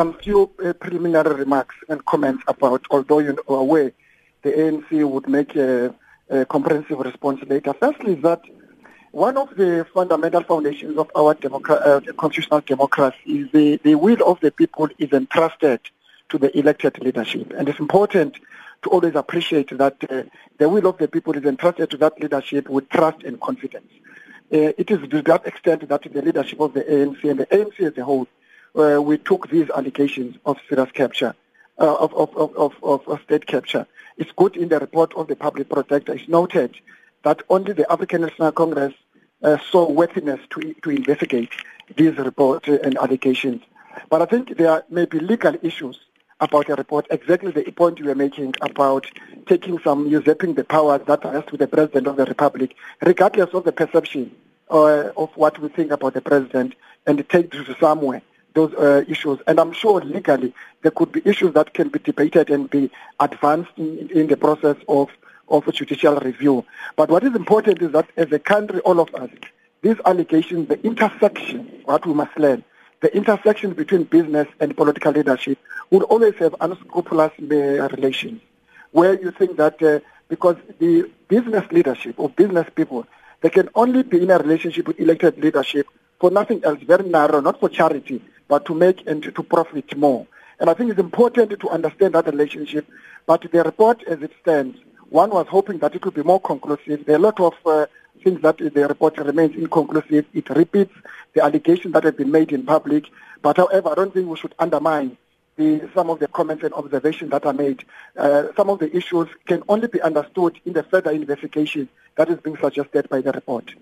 some few uh, preliminary remarks and comments about, although you're aware the ANC would make a, a comprehensive response later. Firstly, that one of the fundamental foundations of our democra- uh, constitutional democracy is the, the will of the people is entrusted to the elected leadership. And it's important to always appreciate that uh, the will of the people is entrusted to that leadership with trust and confidence. Uh, it is to that extent that the leadership of the ANC and the ANC as a whole uh, we took these allegations of serious capture, uh, of, of, of, of, of state capture. It's good in the report of the public protector. It's noted that only the African National Congress uh, saw worthiness to, to investigate these reports and allegations. But I think there may be legal issues about the report, exactly the point you were making about taking some, usurping the powers that are to the President of the Republic, regardless of the perception uh, of what we think about the President, and take it to somewhere those uh, issues. And I'm sure legally there could be issues that can be debated and be advanced in, in the process of, of judicial review. But what is important is that as a country, all of us, these allegations, the intersection, what we must learn, the intersection between business and political leadership would always have unscrupulous uh, relations, where you think that uh, because the business leadership or business people, they can only be in a relationship with elected leadership for nothing else, very narrow, not for charity, but to make and to profit more. And I think it's important to understand that relationship. But the report as it stands, one was hoping that it would be more conclusive. There are a lot of uh, things that the report remains inconclusive. It repeats the allegations that have been made in public. But however, I don't think we should undermine the, some of the comments and observations that are made. Uh, some of the issues can only be understood in the further investigation that is being suggested by the report.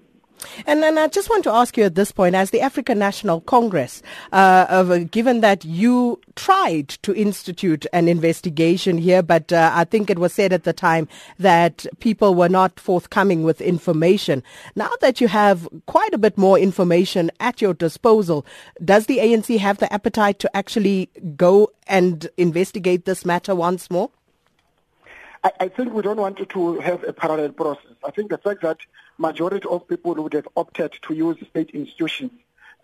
And, and I just want to ask you at this point, as the African National Congress, uh, uh, given that you tried to institute an investigation here, but uh, I think it was said at the time that people were not forthcoming with information. Now that you have quite a bit more information at your disposal, does the ANC have the appetite to actually go and investigate this matter once more? I, I think we don't want to have a parallel process. I think the fact that majority of people would have opted to use state institutions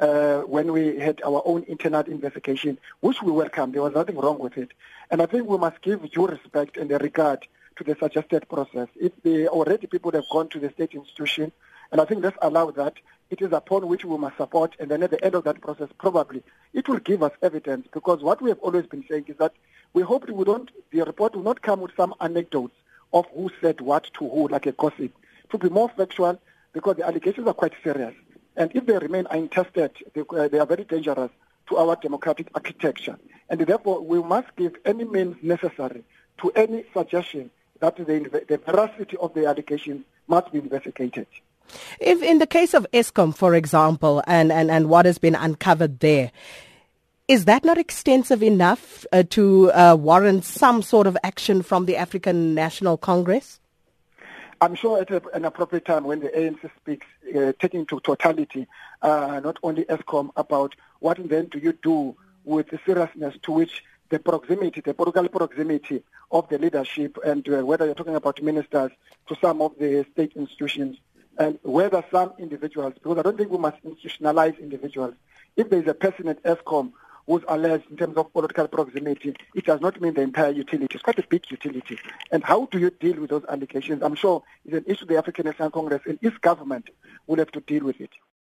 uh, when we had our own internal investigation, which we welcome. There was nothing wrong with it. And I think we must give due respect and regard to the suggested process. If the already people have gone to the state institution, and I think let's allow that, it is upon which we must support, and then at the end of that process, probably, it will give us evidence, because what we have always been saying is that we hope we don't, the report will not come with some anecdotes of who said what to who, like a gossip. To be more factual, because the allegations are quite serious. And if they remain untested, they, uh, they are very dangerous to our democratic architecture. And therefore, we must give any means necessary to any suggestion that the, the veracity of the allegations must be investigated. If in the case of Eskom, for example, and, and, and what has been uncovered there, is that not extensive enough uh, to uh, warrant some sort of action from the African National Congress? I'm sure at an appropriate time when the ANC speaks, uh, taking to totality, uh, not only Eskom, about what then do you do with the seriousness to which the proximity, the political proximity of the leadership, and uh, whether you're talking about ministers to some of the state institutions, and whether some individuals, because I don't think we must institutionalize individuals. If there is a person at Eskom who's alleged in terms of political proximity, it does not mean the entire utility. It's quite a big utility. And how do you deal with those allegations? I'm sure it's an issue the African National Congress and its government will have to deal with it.